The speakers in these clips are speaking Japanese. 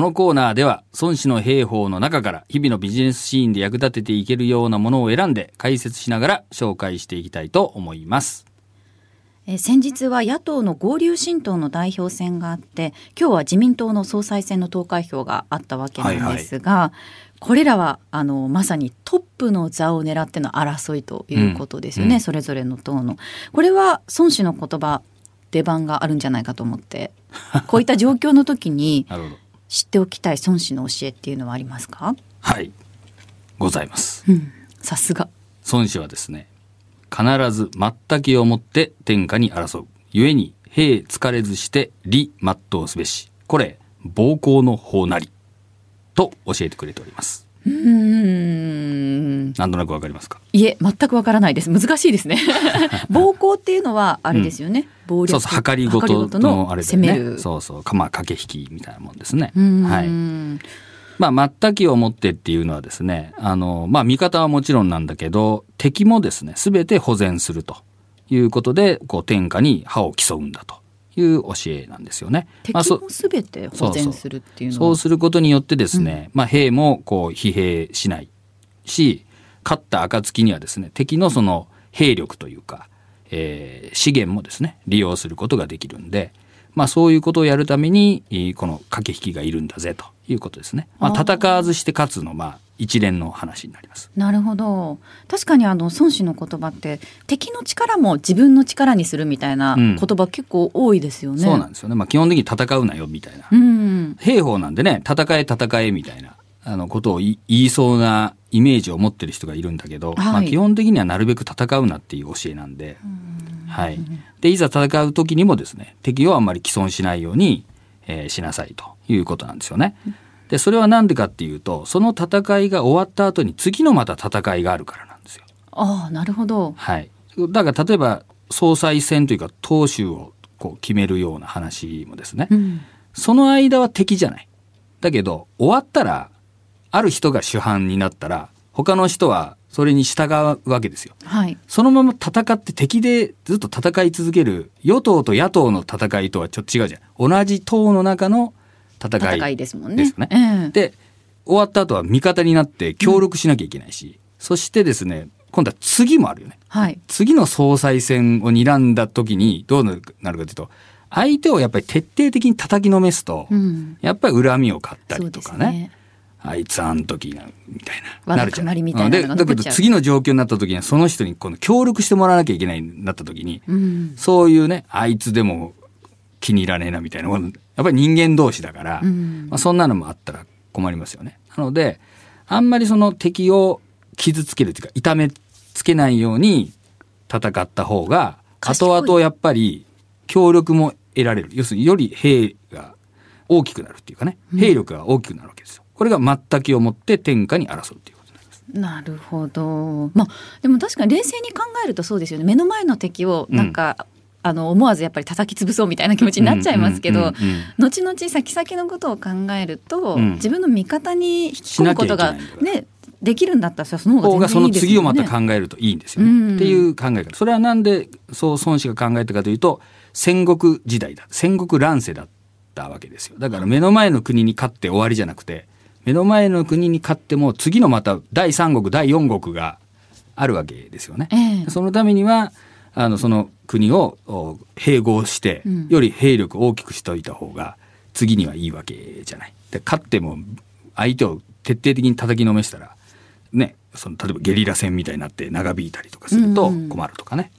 このコーナーでは孫子の兵法の中から日々のビジネスシーンで役立てていけるようなものを選んで解説しながら紹介していきたいと思います。えー先日は野党の合流新党の代表選があって今日は自民党の総裁選の投開票があったわけなんですが、これらはあのまさにトップの座を狙っての争いということですよね、うんそれぞれの党の。これは孫子の言葉出番があるんじゃないかと思ってこういった状況の時に。知っておきたい孫子の教えっていうのはありますか、はい。ございます。うん、さすが。孫子はですね、必ず全きをもって天下に争う。故に、兵疲れずして利全うすべし。これ、暴行の法なり。と教えてくれております。うーんなんとなくわかりますか？いえ全くわからないです。難しいですね。暴行っていうのはあれですよね、暴力そうそう、計りごとのあれだよね。攻める。そうそう、かまあ、駆け引きみたいなもんですね。はい。まあ、全きをもってっていうのはですね、あの、まあ、味方はもちろんなんだけど、敵もですね、すべて保全するということで、こう、天下に歯を競うんだという教えなんですよね。まあそ敵もすべて保全するっていうのは。そうすることによってですね、まあ、兵もこう疲弊しないし勝った暁にはですね敵のその兵力というか、えー資源もですね利用することができるんで、まあ、そういうことをやるためにえーこの駆け引きがいるんだぜということですね。まあ、戦わずして勝つのまあ一連の話になります。なるほど確かにあの孫子の言葉って敵の力も自分の力にするみたいなうん言葉結構多いですよね、そうなんですよね。まあ、基本的に戦うなよみたいな。うん兵法なんでね、戦え戦えみたいな、あの、ことを言いそうなイメージを持ってる人がいるんだけど、はいまあ基本的にはなるべく戦うなっていう教えなんで、はい。で、いざ戦う時にもですね、敵をあんまり既存しないように、えーしなさいということなんですよね。で、それはなんでかっていうと、その戦いが終わった後に次のまた戦いがあるからなんですよ。ああなるほどはい。だから例えば、総裁選というか党首をこう決めるような話もですね、うんその間は敵じゃない。だけど、終わったら、ある人が主犯になったら、他の人はそれに従うわけですよ。はいそのまま戦って敵でずっと戦い続ける、与党と野党の戦いとはちょっと違うじゃん。同じ党の中の戦い。戦いですもんねでね。ええで、終わった後は味方になって協力しなきゃいけないし、そしてですね、今度は次もあるよね。はい次の総裁選を睨んだ時にどうなるかというと、相手をやっぱり徹底的に叩きのめすと、うんやっぱり恨みを買ったりとかね。あいつあん時な、みたいな。なるじゃんみたいなだけど次の状況になった時にはその人にこの協力してもらわなきゃいけないになった時に、うんそういうね、あいつでも気に入らねえなみたいな。やっぱり人間同士だから、うんまあ、そんなのもあったら困りますよね。なので、あんまりその敵を傷つけるというか、痛めつけないように戦った方が、後々やっぱり協力も得られる。要するにより兵が大きくなるっていうかね、兵力が大きくなるわけですよ。これが全きをもって天下に争うっていうことになります。なるほど。まあでも確かに冷静に考えるとそうですよね。目の前の敵をなんか、あの思わずやっぱり叩き潰そうみたいな気持ちになっちゃいますけど、うんうんうんうん後々先々のことを考えると、うん自分の味方に引き込むことがねできるんだったらその方方がその次をま。た考えるといいんですよね。うんっていう考え方。それはなんでそう孫子が考えたかというと戦国時代だ。戦国乱世だったわけですよ。だから目の前の国に勝って終わりじゃなくて目の前の国に勝っても次のまた第三国第四国があるわけですよね。ええそのためにはあのその国をお併合して、うんより兵力を大きくしておいた方が次にはいいわけじゃない。で勝っても相手を徹底的に叩きのめしたらねその例えばゲリラ戦みたいになって長引いたりとかするとうんうん困るとかね、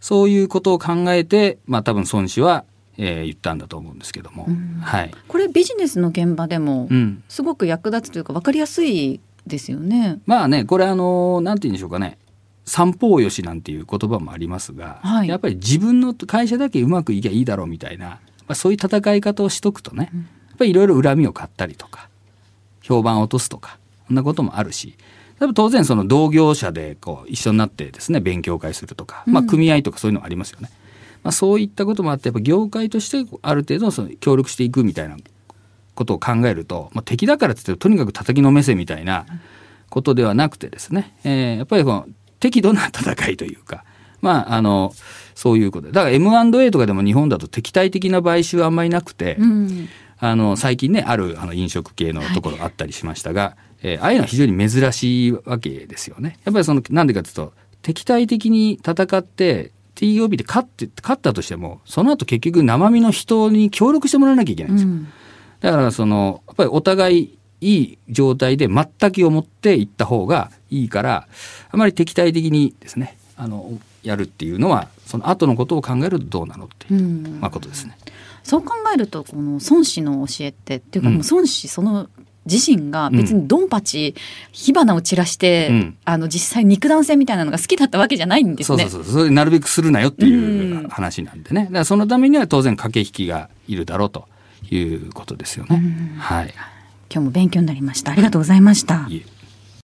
そういうことを考えてまあ多分孫子は、えー言ったんだと思うんですけども、うん。はい。これビジネスの現場でもうん。すごく役立つというか分かりやすいですよね。まあねこれあのなんて言うんでしょうかね。三方よしなんていう言葉もありますが、はい。やっぱり自分の会社だけうまくいけばいいだろうみたいな、まあ、そういう戦い方をしとくとね、うん。やっぱりいろいろ恨みを買ったりとか評判を落とすとかそんなこともあるし多分当然その同業者でこう一緒になってですね勉強会するとか、まあ、うん組合とかそういうのありますよね。まあ、そういったこともあってやっぱ業界としてある程度その協力していくみたいなことを考えると、まあ、敵だからっつってとにかく叩きのめせみたいなことではなくてですね、えーやっぱりこの適度な戦いというか、まあ、あのそういうこと。でだから M&A とかでも日本だと敵対的な買収はあんまりなくて、うん。あの、最近ね、あるあの飲食系のところあったりしましたが、えーああいうのは非常に珍しいわけですよね。やっぱりその、なんでかというと、敵対的に戦って、TOB で勝って、勝ったとしても、その後結局生身の人に協力してもらわなきゃいけないんですよ。うんだからその、やっぱりお互いいい状態で全くを持っていった方がいいから、あまり敵対的にですね、あの、やるっていうのは、その後のことを考えるとどうなのっていう、うんまあことですね。そう考えるとこの孫子の教えってっていうかうんもう孫子その自身が別にドンパチ火花を散らして、うんあの実際肉弾戦みたいなのが好きだったわけじゃないんですね。そうそうそう。なるべくするなよっていううん話なんでね。だからそのためには当然駆け引きがいるだろうということですよね。はい。今日も勉強になりました。ありがとうございました。いえ